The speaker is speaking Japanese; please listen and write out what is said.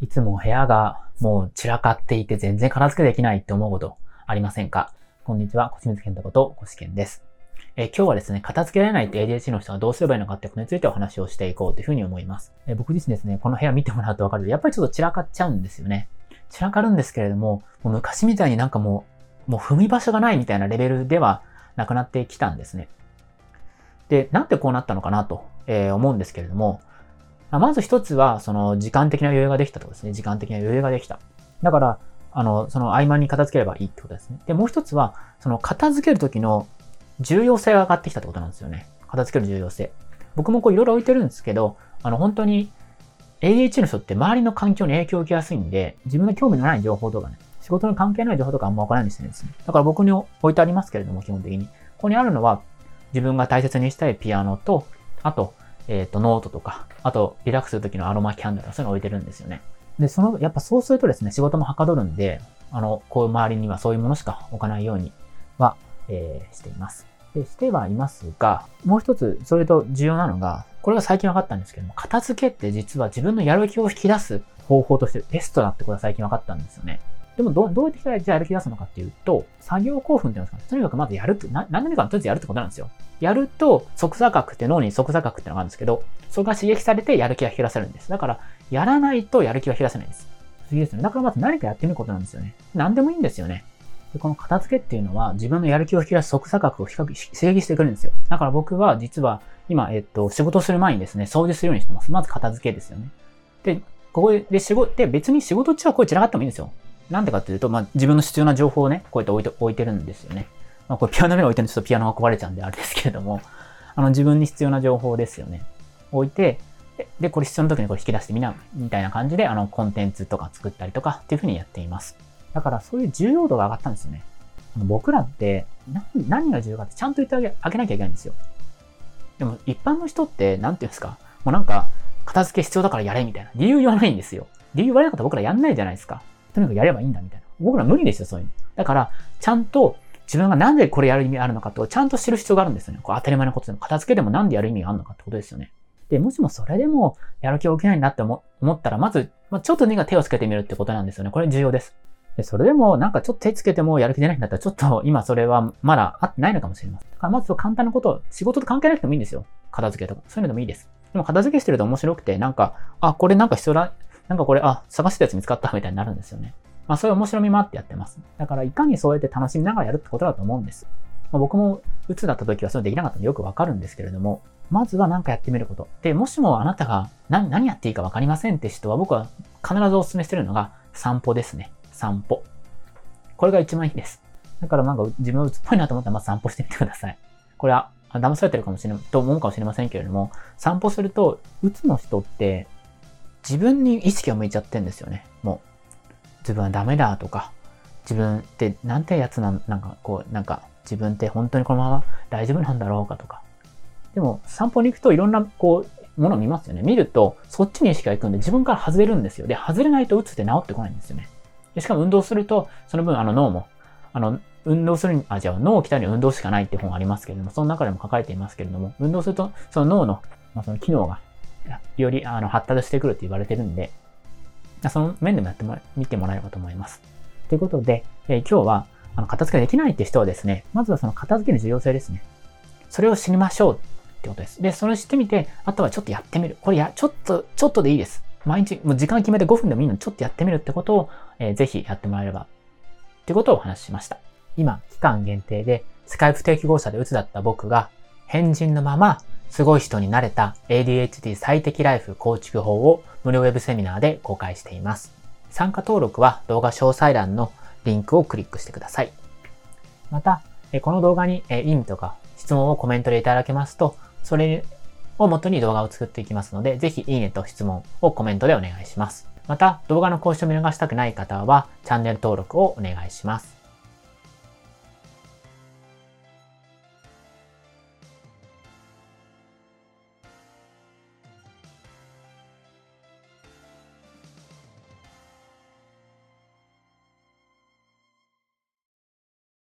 いつも部屋がもう散らかっていて全然片付けできないって思うことありませんか？こんにちは、小清水健太こと小志健です。え今日はですね、片付けられないって ADHD の人がどうすればいいのかってことについてお話をしていこうというふうに思います。え僕自身ですね、この部屋見てもらうとわかると、やっぱりちょっと散らかっちゃうんですよね。散らかるんですけれども、もう昔みたいになんかもう、もう踏み場所がないみたいなレベルではなくなってきたんですね。で、なんでこうなったのかなと、え思うんですけれども、まず一つは、その時間的な余裕ができたところですね。時間的な余裕ができた。だから、あの、その合間に片付ければいいってことですね。で、もう一つは、その片付けるときの重要性が上がってきたってことなんですよね。片付ける重要性。僕もこういろいろ置いてるんですけど、あの、本当に ADH の人って周りの環境に影響を受けやすいんで、自分の興味のない情報とかね、仕事に関係ない情報とかあんまわからないんですね。だから僕に置いてありますけれども、基本的に。ここにあるのは、自分が大切にしたいピアノと、あと、えっ、ー、と、ノートとか、あと、リラックスするときのアロマキャンドルとか、そういうの置いてるんですよね。で、その、やっぱそうするとですね、仕事もはかどるんで、あの、こういう周りにはそういうものしか置かないようには、えー、しています。で、してはいますが、もう一つ、それと重要なのが、これが最近分かったんですけども、片付けって実は自分のやる気を引き出す方法としてベストだってことが最近分かったんですよね。でもど、どうやってじゃあやる気出すのかっていうと、作業興奮って言うんですか？ね。とにかくまずやるって、な、何でもいいからとりあえずやるってことなんですよ。やると、即座覚って脳に即座覚ってのがあるんですけど、それが刺激されてやる気が引き出せるんです。だから、やらないとやる気は引き出せないんです。不思議ですよね。だからまず何かやってみることなんですよね。何でもいいんですよね。で、この片付けっていうのは自分のやる気を引き出す即座覚を刺激してくれるんですよ。だから僕は実は今、えっと、仕事する前にですね、掃除するようにしてます。まず片付けですよね。で、ここで仕事、で別に仕事中はこれ散らかってもいいんですよ。なんでかっていうと、まあ、自分の必要な情報をね、こうやって置いて置いてるんですよね。まあ、これピアノの上に置いてるとちょっとピアノが壊れちゃうんであれですけれども、あの、自分に必要な情報ですよね。置いて、で、これ必要な時にこれ引き出してみな、みたいな感じで、あの、コンテンツとか作ったりとかっていうふうにやっています。だから、そういう重要度が上がったんですよね。僕らって、何が重要かってちゃんと言ってあげあげなきゃいけないんですよ。でも、一般の人って、なんていうんですか、もうなんか、片付け必要だからやれみたいな。理由言わないんですよ。理由言われなかったら僕らやんないじゃないですか。とにかくやればいいんだみたいな。僕ら無理ですよ、そういうの。だから、ちゃんと自分がなんでこれやる意味あるのかと、ちゃんと知る必要があるんですよね。こう当たり前のことでも、片付けでもなんでやる意味があるのかってことですよね。で、もしもそれでもやる気を受けないんだって思ったら、まず、まあ、ちょっと何か手をつけてみるってことなんですよね。これ重要です。で、それでもなんかちょっと手つけてもやる気出ないんだったら、ちょっと今それはまだあってないのかもしれません。だからまず簡単なこと、仕事と関係なくてもいいんですよ。片付けとか。そういうのでもいいです。でも片付けしてると面白くて、なんか、あ、これなんか必要だ、なんかこれ、あ、探してたやつ見つかったみたいになるんですよね。まあそういう面白みもあってやってます。だからいかにそうやって楽しみながらやるってことだと思うんです。まあ、僕も鬱だった時はそうできなかったんでよくわかるんですけれども、まずは何かやってみること。で、もしもあなたが何何やっていいかわかりませんって人は僕は必ずお勧めしてるのが散歩ですね。散歩。これが一番いいです。だからなんか自分は鬱っぽいなと思ったらまず散歩してみてください。これは騙されてるかもしれない、と思うかもしれませんけれども、散歩すると、鬱の人って自分に意識を向いちゃってんですよね。もう。自分はダメだとか、自分ってなんてやつなん、なんかこう、なんか自分って本当にこのまま大丈夫なんだろうかとか。でも散歩に行くといろんなこう、ものを見ますよね。見ると、そっちに意識が行くんで自分から外れるんですよ。で、外れないと打つって治ってこないんですよね。でしかも運動すると、その分あの脳も、あの、運動するに、あ、じゃあ脳を鍛えるには運動しかないって本ありますけれども、その中でも書かれていますけれども、運動すると、その脳の、まあ、その機能が、よりあの発達してくるって言われてるんで、その面でもやってもら、見てもらえればと思います。ということで、えー、今日は、あの、片付けできないって人はですね、まずはその片付けの重要性ですね。それを知りましょうってことです。で、それを知ってみて、あとはちょっとやってみる。これや、ちょっと、ちょっとでいいです。毎日、もう時間決めて5分でもいいので、ちょっとやってみるってことを、えー、ぜひやってもらえれば。ってことをお話ししました。今、期間限定で、スカイプ定期合社で鬱だった僕が、変人のまま、すごい人になれた ADHD 最適ライフ構築法を無料ウェブセミナーで公開しています。参加登録は動画詳細欄のリンクをクリックしてください。また、この動画に意味とか質問をコメントでいただけますと、それを元に動画を作っていきますので、ぜひいいねと質問をコメントでお願いします。また、動画の更新を見逃したくない方は、チャンネル登録をお願いします。